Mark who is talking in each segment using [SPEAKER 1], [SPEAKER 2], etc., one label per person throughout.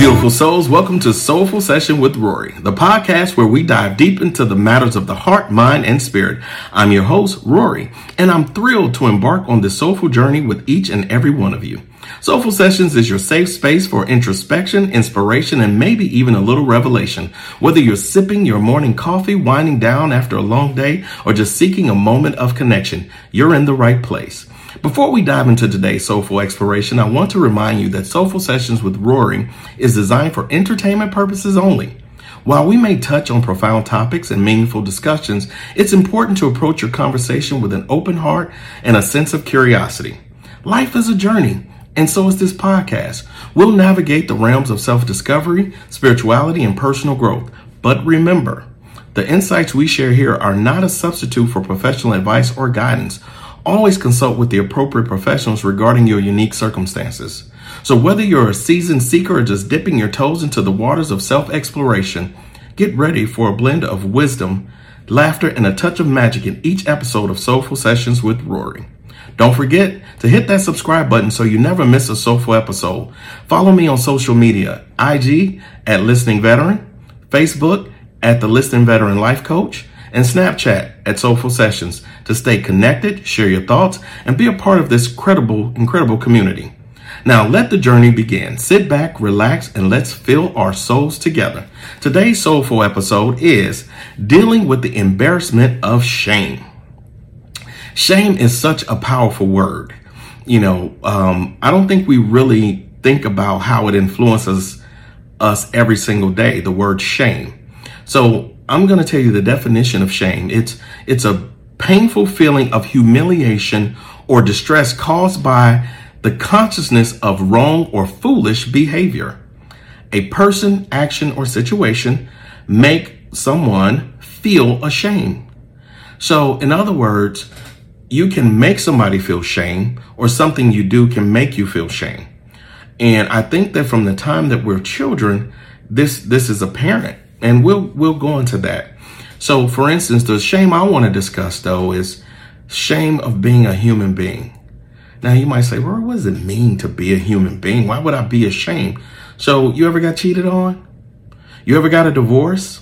[SPEAKER 1] beautiful souls. Welcome to Soulful Session with Rory, the podcast where we dive deep into the matters of the heart, mind, and spirit. I'm your host, Rory, and I'm thrilled to embark on this soulful journey with each and every one of you. Soulful Sessions is your safe space for introspection, inspiration, and maybe even a little revelation. Whether you're sipping your morning coffee, winding down after a long day, or just seeking a moment of connection, you're in the right place. Before we dive into today's soulful exploration, I want to remind you that Soulful Sessions with Rory is designed for entertainment purposes only. While we may touch on profound topics and meaningful discussions, it's important to approach your conversation with an open heart and a sense of curiosity. Life is a journey, and so is this podcast. We'll navigate the realms of self discovery, spirituality, and personal growth. But remember, the insights we share here are not a substitute for professional advice or guidance. Always consult with the appropriate professionals regarding your unique circumstances. So, whether you're a seasoned seeker or just dipping your toes into the waters of self exploration, get ready for a blend of wisdom, laughter, and a touch of magic in each episode of Soulful Sessions with Rory. Don't forget to hit that subscribe button so you never miss a soulful episode. Follow me on social media IG at Listening Veteran, Facebook at the Listening Veteran Life Coach, and Snapchat at Soulful Sessions to stay connected, share your thoughts, and be a part of this credible, incredible community. Now let the journey begin. Sit back, relax, and let's fill our souls together. Today's soulful episode is dealing with the embarrassment of shame. Shame is such a powerful word. You know, um, I don't think we really think about how it influences us every single day, the word shame. So I'm going to tell you the definition of shame. It's it's a painful feeling of humiliation or distress caused by the consciousness of wrong or foolish behavior. A person, action, or situation make someone feel ashamed. So, in other words, you can make somebody feel shame, or something you do can make you feel shame. And I think that from the time that we're children, this this is apparent and we'll we'll go into that. So, for instance, the shame I want to discuss though is shame of being a human being. Now, you might say, "Rory, what does it mean to be a human being? Why would I be ashamed?" So, you ever got cheated on? You ever got a divorce?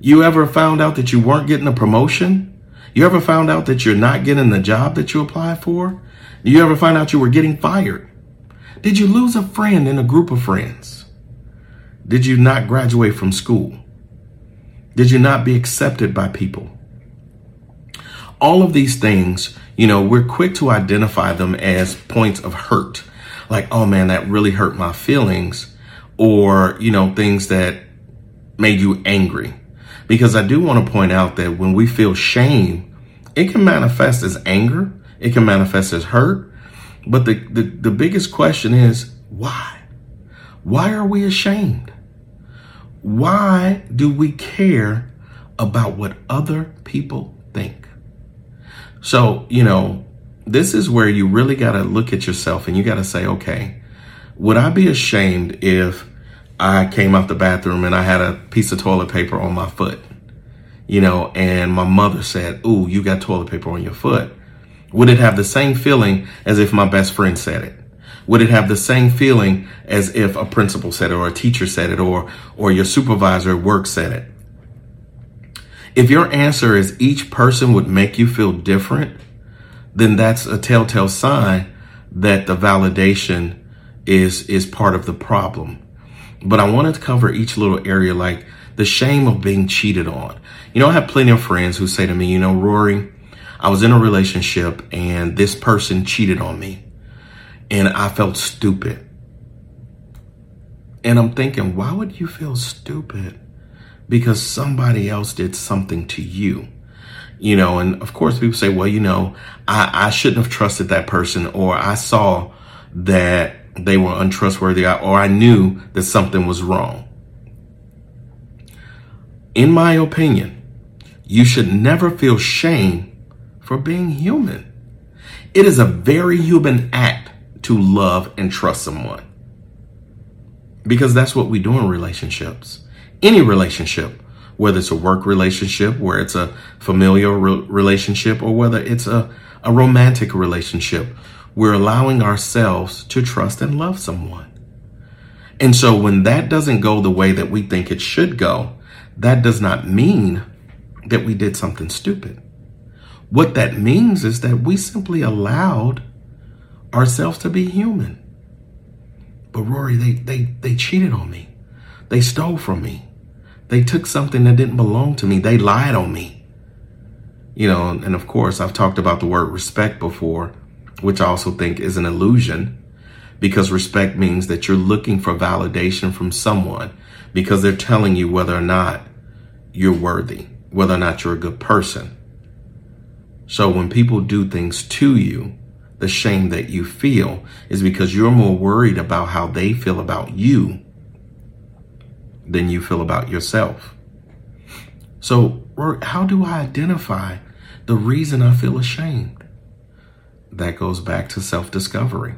[SPEAKER 1] You ever found out that you weren't getting a promotion? You ever found out that you're not getting the job that you applied for? You ever find out you were getting fired? Did you lose a friend in a group of friends? Did you not graduate from school? Did you not be accepted by people? All of these things, you know, we're quick to identify them as points of hurt. Like, oh man, that really hurt my feelings. Or, you know, things that made you angry. Because I do want to point out that when we feel shame, it can manifest as anger, it can manifest as hurt. But the, the, the biggest question is why? Why are we ashamed? Why do we care about what other people think? So, you know, this is where you really got to look at yourself and you got to say, okay, would I be ashamed if I came out the bathroom and I had a piece of toilet paper on my foot? You know, and my mother said, Ooh, you got toilet paper on your foot. Would it have the same feeling as if my best friend said it? Would it have the same feeling as if a principal said it or a teacher said it or, or your supervisor at work said it? If your answer is each person would make you feel different, then that's a telltale sign that the validation is, is part of the problem. But I wanted to cover each little area like the shame of being cheated on. You know, I have plenty of friends who say to me, you know, Rory, I was in a relationship and this person cheated on me and I felt stupid. And I'm thinking, why would you feel stupid? Because somebody else did something to you. You know, and of course people say, well, you know, I, I shouldn't have trusted that person or I saw that they were untrustworthy or I knew that something was wrong. In my opinion, you should never feel shame for being human. It is a very human act to love and trust someone. Because that's what we do in relationships. Any relationship, whether it's a work relationship, where it's a familial re- relationship, or whether it's a, a romantic relationship, we're allowing ourselves to trust and love someone. And so when that doesn't go the way that we think it should go, that does not mean that we did something stupid. What that means is that we simply allowed ourselves to be human. But Rory, they, they, they cheated on me. They stole from me. They took something that didn't belong to me. They lied on me. You know, and of course, I've talked about the word respect before, which I also think is an illusion because respect means that you're looking for validation from someone because they're telling you whether or not you're worthy, whether or not you're a good person. So when people do things to you, the shame that you feel is because you're more worried about how they feel about you than you feel about yourself. So, how do I identify the reason I feel ashamed? That goes back to self discovery.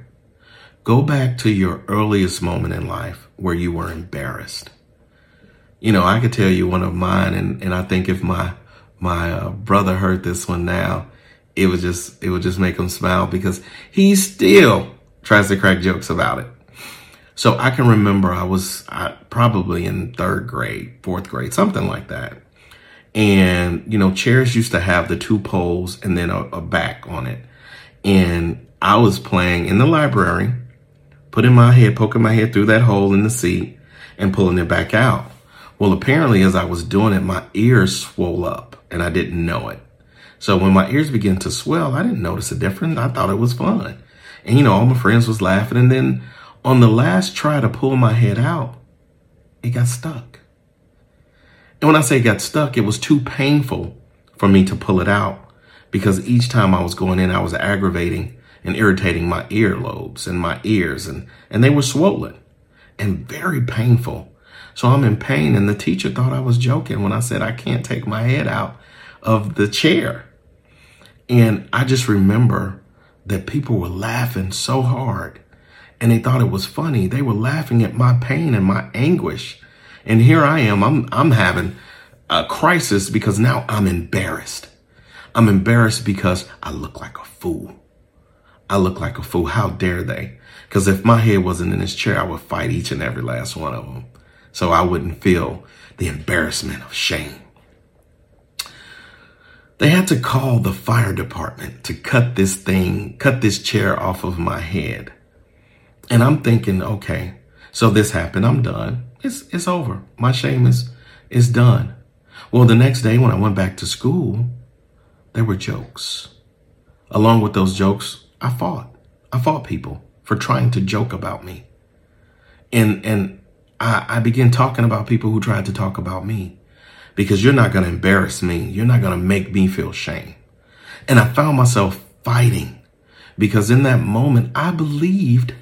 [SPEAKER 1] Go back to your earliest moment in life where you were embarrassed. You know, I could tell you one of mine, and, and I think if my my uh, brother heard this one now, it would just it would just make him smile because he still tries to crack jokes about it. So I can remember I was I, probably in third grade, fourth grade, something like that. And, you know, chairs used to have the two poles and then a, a back on it. And I was playing in the library, putting my head, poking my head through that hole in the seat and pulling it back out. Well, apparently, as I was doing it, my ears swelled up and I didn't know it. So when my ears began to swell, I didn't notice a difference. I thought it was fun. And, you know, all my friends was laughing. And then on the last try to pull my head out, it got stuck. And when I say it got stuck, it was too painful for me to pull it out because each time I was going in, I was aggravating and irritating my earlobes and my ears and, and they were swollen and very painful. So I'm in pain and the teacher thought I was joking when I said I can't take my head out of the chair. And I just remember that people were laughing so hard and they thought it was funny. They were laughing at my pain and my anguish. And here I am, I'm, I'm having a crisis because now I'm embarrassed. I'm embarrassed because I look like a fool. I look like a fool. How dare they? Because if my head wasn't in this chair, I would fight each and every last one of them. So I wouldn't feel the embarrassment of shame. They had to call the fire department to cut this thing, cut this chair off of my head. And I'm thinking, okay, so this happened. I'm done. It's, it's over. My shame is, is done. Well, the next day when I went back to school, there were jokes. Along with those jokes, I fought. I fought people for trying to joke about me. And, and I, I began talking about people who tried to talk about me because you're not going to embarrass me. You're not going to make me feel shame. And I found myself fighting because in that moment, I believed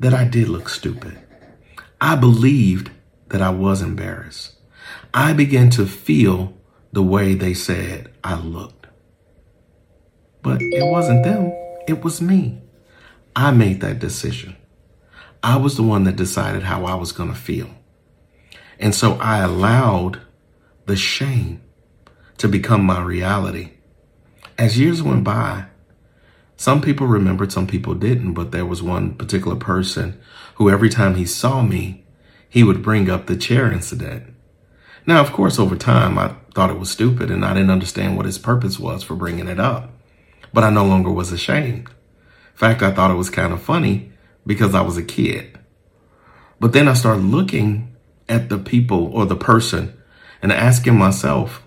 [SPEAKER 1] that I did look stupid. I believed that I was embarrassed. I began to feel the way they said I looked. But it wasn't them, it was me. I made that decision. I was the one that decided how I was going to feel. And so I allowed the shame to become my reality. As years went by, some people remembered, some people didn't, but there was one particular person who every time he saw me, he would bring up the chair incident. Now, of course, over time, I thought it was stupid and I didn't understand what his purpose was for bringing it up. But I no longer was ashamed. In fact, I thought it was kind of funny because I was a kid. But then I started looking at the people or the person and asking myself,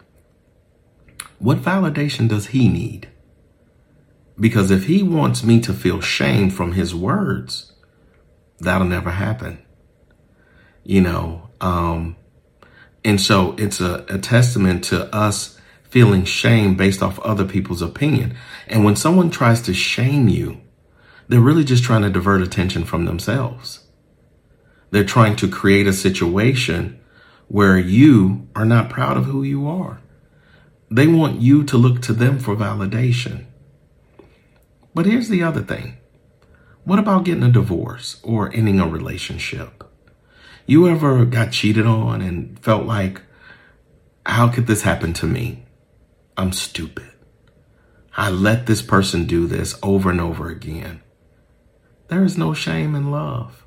[SPEAKER 1] what validation does he need? Because if he wants me to feel shame from his words, that'll never happen. You know, um, and so it's a, a testament to us feeling shame based off other people's opinion. And when someone tries to shame you, they're really just trying to divert attention from themselves. They're trying to create a situation where you are not proud of who you are. They want you to look to them for validation. But here's the other thing. What about getting a divorce or ending a relationship? You ever got cheated on and felt like, how could this happen to me? I'm stupid. I let this person do this over and over again. There is no shame in love.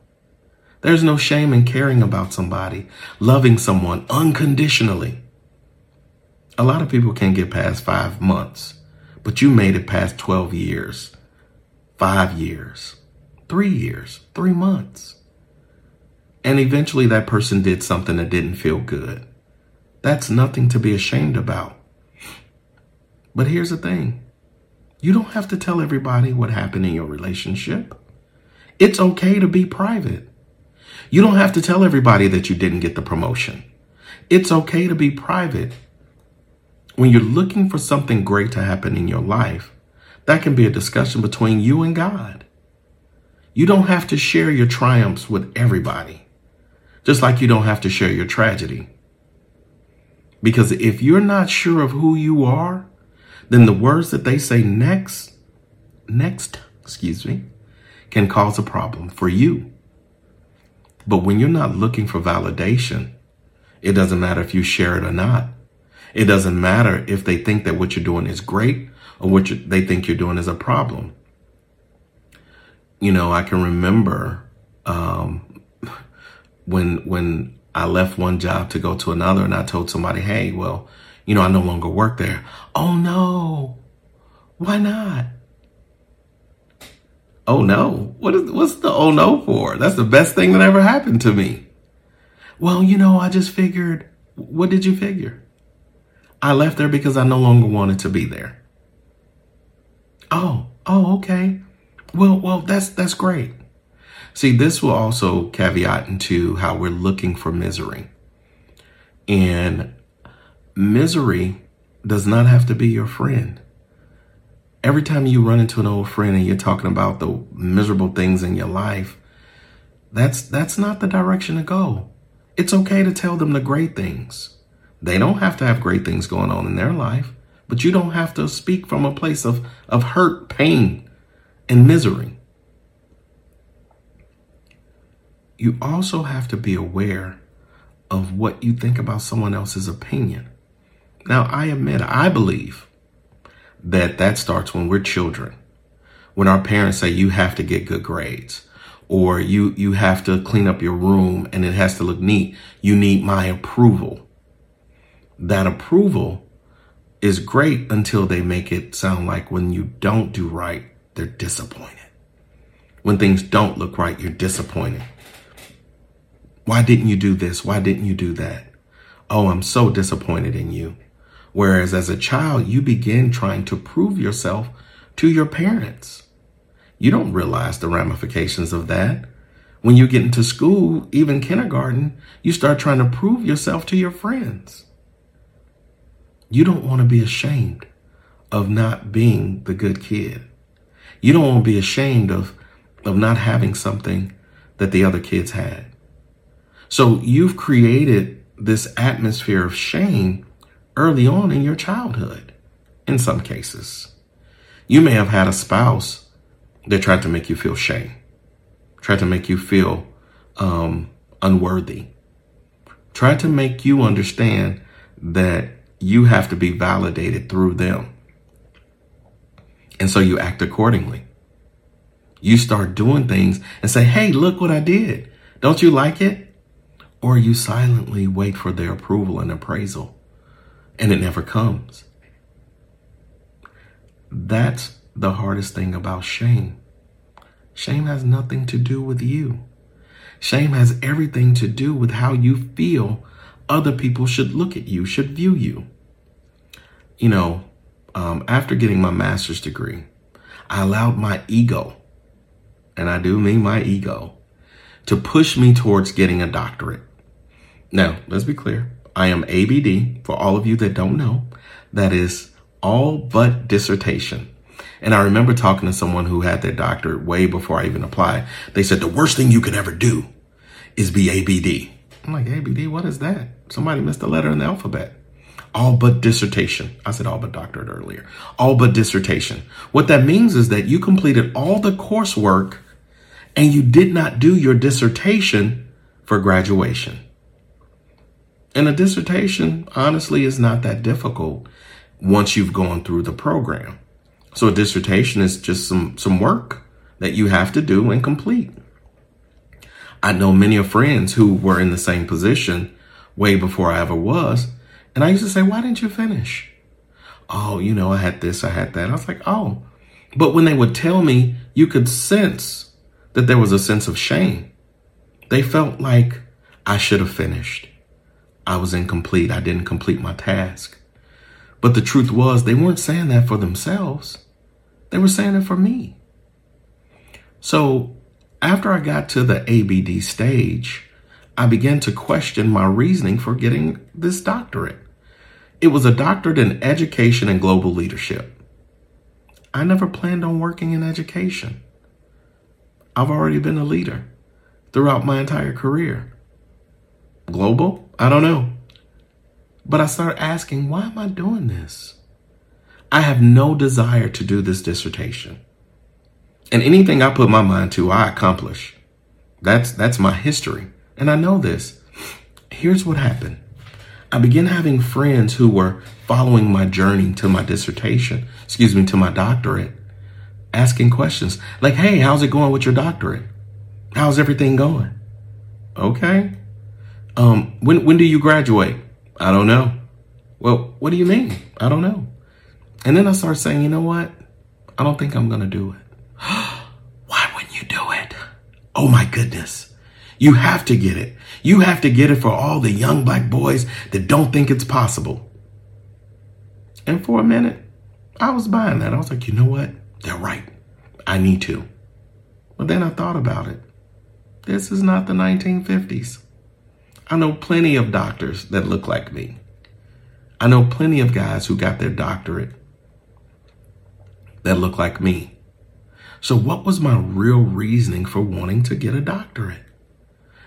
[SPEAKER 1] There's no shame in caring about somebody, loving someone unconditionally. A lot of people can't get past five months, but you made it past 12 years, five years, three years, three months. And eventually that person did something that didn't feel good. That's nothing to be ashamed about. But here's the thing you don't have to tell everybody what happened in your relationship. It's okay to be private. You don't have to tell everybody that you didn't get the promotion. It's okay to be private. When you're looking for something great to happen in your life, that can be a discussion between you and God. You don't have to share your triumphs with everybody, just like you don't have to share your tragedy. Because if you're not sure of who you are, then the words that they say next, next, excuse me, can cause a problem for you. But when you're not looking for validation, it doesn't matter if you share it or not. It doesn't matter if they think that what you're doing is great or what you, they think you're doing is a problem. You know, I can remember um, when when I left one job to go to another, and I told somebody, "Hey, well, you know, I no longer work there." Oh no, why not? Oh no. What is what's the oh no for? That's the best thing that ever happened to me. Well, you know, I just figured what did you figure? I left there because I no longer wanted to be there. Oh, oh, okay. Well, well, that's that's great. See, this will also caveat into how we're looking for misery. And misery does not have to be your friend every time you run into an old friend and you're talking about the miserable things in your life, that's that's not the direction to go. It's okay to tell them the great things. They don't have to have great things going on in their life, but you don't have to speak from a place of, of hurt, pain, and misery. You also have to be aware of what you think about someone else's opinion. Now, I admit, I believe that that starts when we're children. When our parents say you have to get good grades or you you have to clean up your room and it has to look neat, you need my approval. That approval is great until they make it sound like when you don't do right, they're disappointed. When things don't look right, you're disappointed. Why didn't you do this? Why didn't you do that? Oh, I'm so disappointed in you. Whereas as a child, you begin trying to prove yourself to your parents. You don't realize the ramifications of that. When you get into school, even kindergarten, you start trying to prove yourself to your friends. You don't want to be ashamed of not being the good kid. You don't want to be ashamed of, of not having something that the other kids had. So you've created this atmosphere of shame early on in your childhood, in some cases. You may have had a spouse that tried to make you feel shame, tried to make you feel um, unworthy, tried to make you understand that you have to be validated through them. And so you act accordingly. You start doing things and say, hey, look what I did. Don't you like it? Or you silently wait for their approval and appraisal and it never comes. That's the hardest thing about shame. Shame has nothing to do with you. Shame has everything to do with how you feel other people should look at you, should view you. You know, um, after getting my master's degree, I allowed my ego, and I do mean my ego, to push me towards getting a doctorate. Now, let's be clear. I am ABD for all of you that don't know. That is all but dissertation. And I remember talking to someone who had their doctorate way before I even applied. They said the worst thing you could ever do is be ABD. I'm like, ABD, what is that? Somebody missed a letter in the alphabet. All but dissertation. I said all but doctorate earlier. All but dissertation. What that means is that you completed all the coursework and you did not do your dissertation for graduation. And a dissertation, honestly, is not that difficult once you've gone through the program. So a dissertation is just some, some work that you have to do and complete. I know many of friends who were in the same position way before I ever was. And I used to say, why didn't you finish? Oh, you know, I had this, I had that. I was like, oh. But when they would tell me, you could sense that there was a sense of shame. They felt like I should have finished. I was incomplete. I didn't complete my task. But the truth was, they weren't saying that for themselves. They were saying it for me. So after I got to the ABD stage, I began to question my reasoning for getting this doctorate. It was a doctorate in education and global leadership. I never planned on working in education. I've already been a leader throughout my entire career. Global? I don't know. But I started asking, why am I doing this? I have no desire to do this dissertation. And anything I put my mind to, I accomplish. That's that's my history. And I know this. Here's what happened. I began having friends who were following my journey to my dissertation, excuse me, to my doctorate, asking questions like, hey, how's it going with your doctorate? How's everything going? Okay. Um, when when do you graduate? I don't know. Well, what do you mean? I don't know. And then I start saying, you know what? I don't think I'm gonna do it. Why wouldn't you do it? Oh my goodness. You have to get it. You have to get it for all the young black boys that don't think it's possible. And for a minute, I was buying that. I was like, you know what? They're right. I need to. But then I thought about it. This is not the 1950s. I know plenty of doctors that look like me. I know plenty of guys who got their doctorate that look like me. So, what was my real reasoning for wanting to get a doctorate?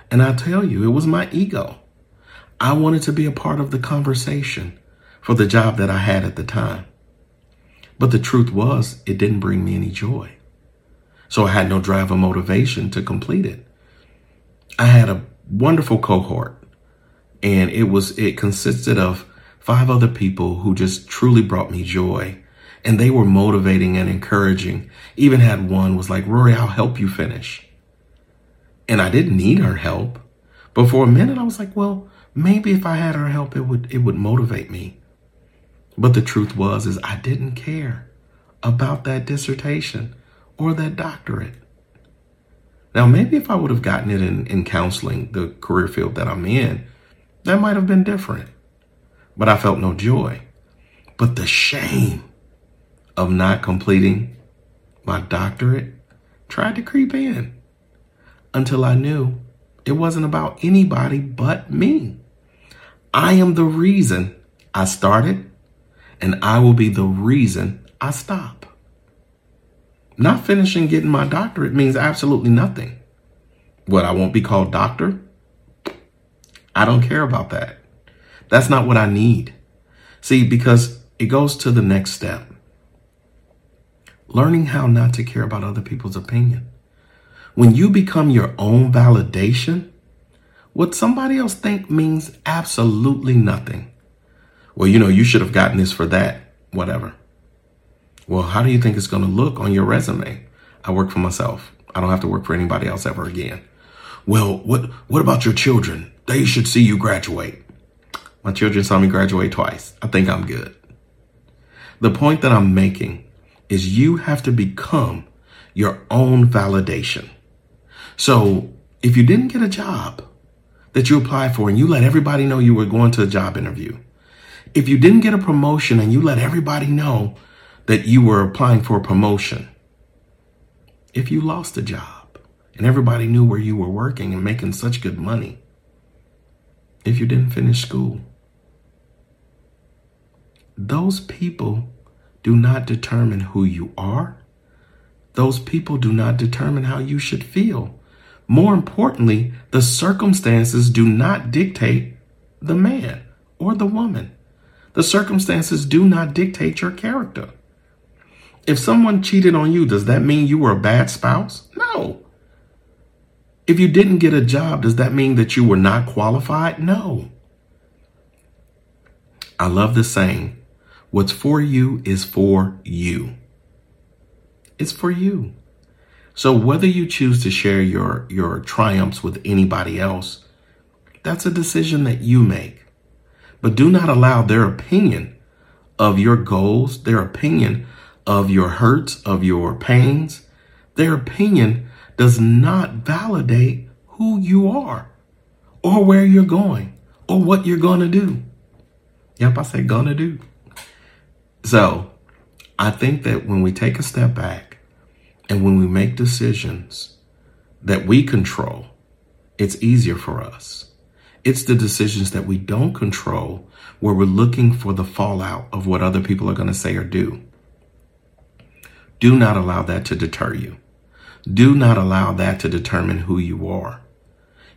[SPEAKER 1] And I tell you, it was my ego. I wanted to be a part of the conversation for the job that I had at the time. But the truth was, it didn't bring me any joy. So I had no drive or motivation to complete it. I had a wonderful cohort and it was, it consisted of five other people who just truly brought me joy and they were motivating and encouraging. Even had one was like, Rory, I'll help you finish. And I didn't need her help. But for a minute I was like, well, maybe if I had her help, it would, it would motivate me. But the truth was, is I didn't care about that dissertation or that doctorate. Now, maybe if I would have gotten it in, in counseling, the career field that I'm in, that might have been different. But I felt no joy. But the shame of not completing my doctorate tried to creep in until I knew it wasn't about anybody but me. I am the reason I started, and I will be the reason I stop. Not finishing getting my doctorate means absolutely nothing. What, I won't be called doctor? I don't care about that. That's not what I need. See, because it goes to the next step learning how not to care about other people's opinion. When you become your own validation, what somebody else think means absolutely nothing. Well, you know, you should have gotten this for that, whatever. Well, how do you think it's going to look on your resume? I work for myself. I don't have to work for anybody else ever again. Well, what what about your children? They should see you graduate. My children saw me graduate twice. I think I'm good. The point that I'm making is you have to become your own validation. So if you didn't get a job that you applied for and you let everybody know you were going to a job interview, if you didn't get a promotion and you let everybody know that you were applying for a promotion, if you lost a job and everybody knew where you were working and making such good money, if you didn't finish school, those people do not determine who you are. Those people do not determine how you should feel. More importantly, the circumstances do not dictate the man or the woman. The circumstances do not dictate your character. If someone cheated on you, does that mean you were a bad spouse? No. If you didn't get a job, does that mean that you were not qualified? No. I love the saying, What's for you is for you. It's for you. So whether you choose to share your, your triumphs with anybody else, that's a decision that you make. But do not allow their opinion of your goals, their opinion of your hurts, of your pains, their opinion does not validate who you are or where you're going or what you're going to do. Yep, I said gonna do. So I think that when we take a step back and when we make decisions that we control, it's easier for us. It's the decisions that we don't control where we're looking for the fallout of what other people are going to say or do. Do not allow that to deter you. Do not allow that to determine who you are.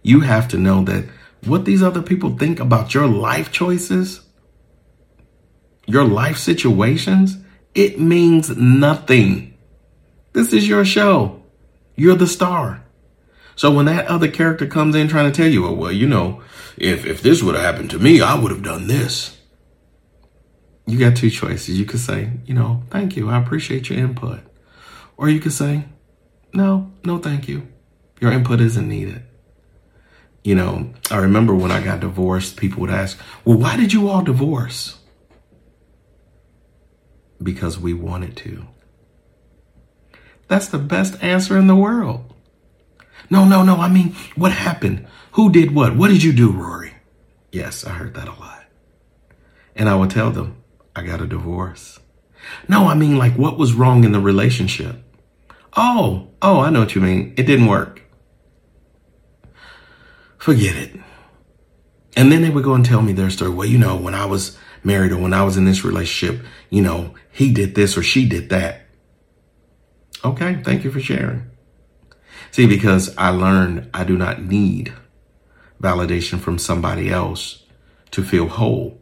[SPEAKER 1] You have to know that what these other people think about your life choices, your life situations, it means nothing. This is your show. You're the star. So when that other character comes in trying to tell you, oh, well, you know, if, if this would have happened to me, I would have done this. You got two choices. You could say, you know, thank you. I appreciate your input. Or you could say, no, no, thank you. Your input isn't needed. You know, I remember when I got divorced, people would ask, well, why did you all divorce? Because we wanted to. That's the best answer in the world. No, no, no. I mean, what happened? Who did what? What did you do, Rory? Yes, I heard that a lot. And I would tell them, I got a divorce. No, I mean, like, what was wrong in the relationship? Oh, oh, I know what you mean. It didn't work. Forget it. And then they would go and tell me their story. Well, you know, when I was married or when I was in this relationship, you know, he did this or she did that. Okay, thank you for sharing. See, because I learned I do not need validation from somebody else to feel whole.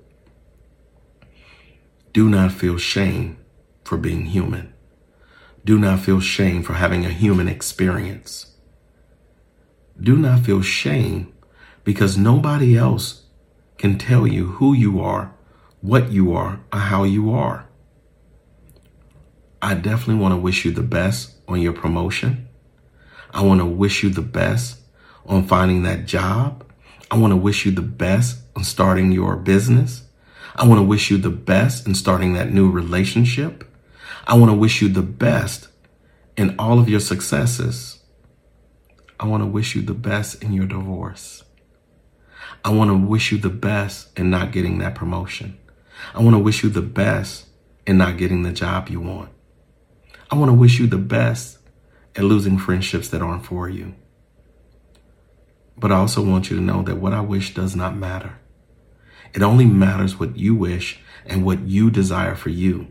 [SPEAKER 1] Do not feel shame for being human. Do not feel shame for having a human experience. Do not feel shame because nobody else can tell you who you are, what you are, or how you are. I definitely want to wish you the best on your promotion. I want to wish you the best on finding that job. I want to wish you the best on starting your business. I want to wish you the best in starting that new relationship. I want to wish you the best in all of your successes. I want to wish you the best in your divorce. I want to wish you the best in not getting that promotion. I want to wish you the best in not getting the job you want. I want to wish you the best at losing friendships that aren't for you. But I also want you to know that what I wish does not matter. It only matters what you wish and what you desire for you.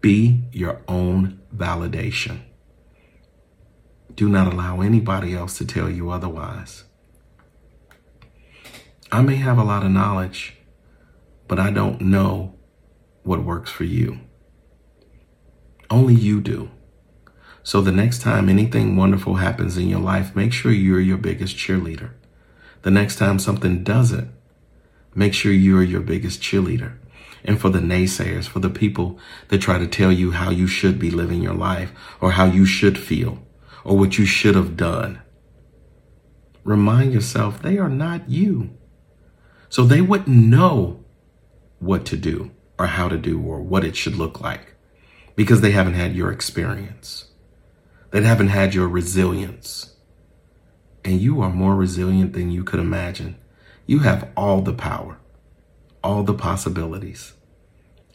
[SPEAKER 1] Be your own validation. Do not allow anybody else to tell you otherwise. I may have a lot of knowledge, but I don't know what works for you. Only you do. So the next time anything wonderful happens in your life, make sure you're your biggest cheerleader. The next time something doesn't, make sure you're your biggest cheerleader and for the naysayers, for the people that try to tell you how you should be living your life or how you should feel or what you should have done. Remind yourself they are not you. So they wouldn't know what to do or how to do or what it should look like because they haven't had your experience. They haven't had your resilience. And you are more resilient than you could imagine. You have all the power, all the possibilities.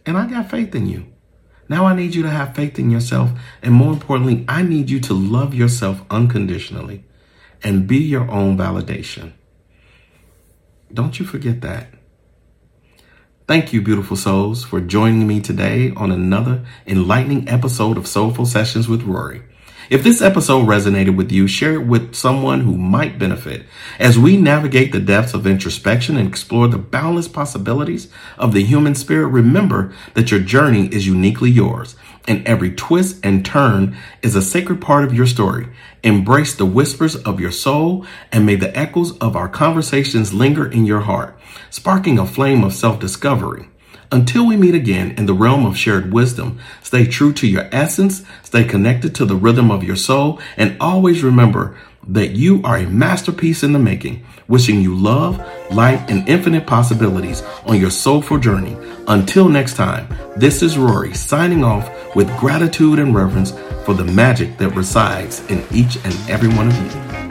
[SPEAKER 1] And I got faith in you. Now I need you to have faith in yourself. And more importantly, I need you to love yourself unconditionally and be your own validation. Don't you forget that. Thank you, beautiful souls, for joining me today on another enlightening episode of Soulful Sessions with Rory. If this episode resonated with you, share it with someone who might benefit. As we navigate the depths of introspection and explore the boundless possibilities of the human spirit, remember that your journey is uniquely yours and every twist and turn is a sacred part of your story. Embrace the whispers of your soul and may the echoes of our conversations linger in your heart, sparking a flame of self discovery. Until we meet again in the realm of shared wisdom, stay true to your essence, stay connected to the rhythm of your soul, and always remember that you are a masterpiece in the making. Wishing you love, light, and infinite possibilities on your soulful journey. Until next time, this is Rory signing off with gratitude and reverence for the magic that resides in each and every one of you.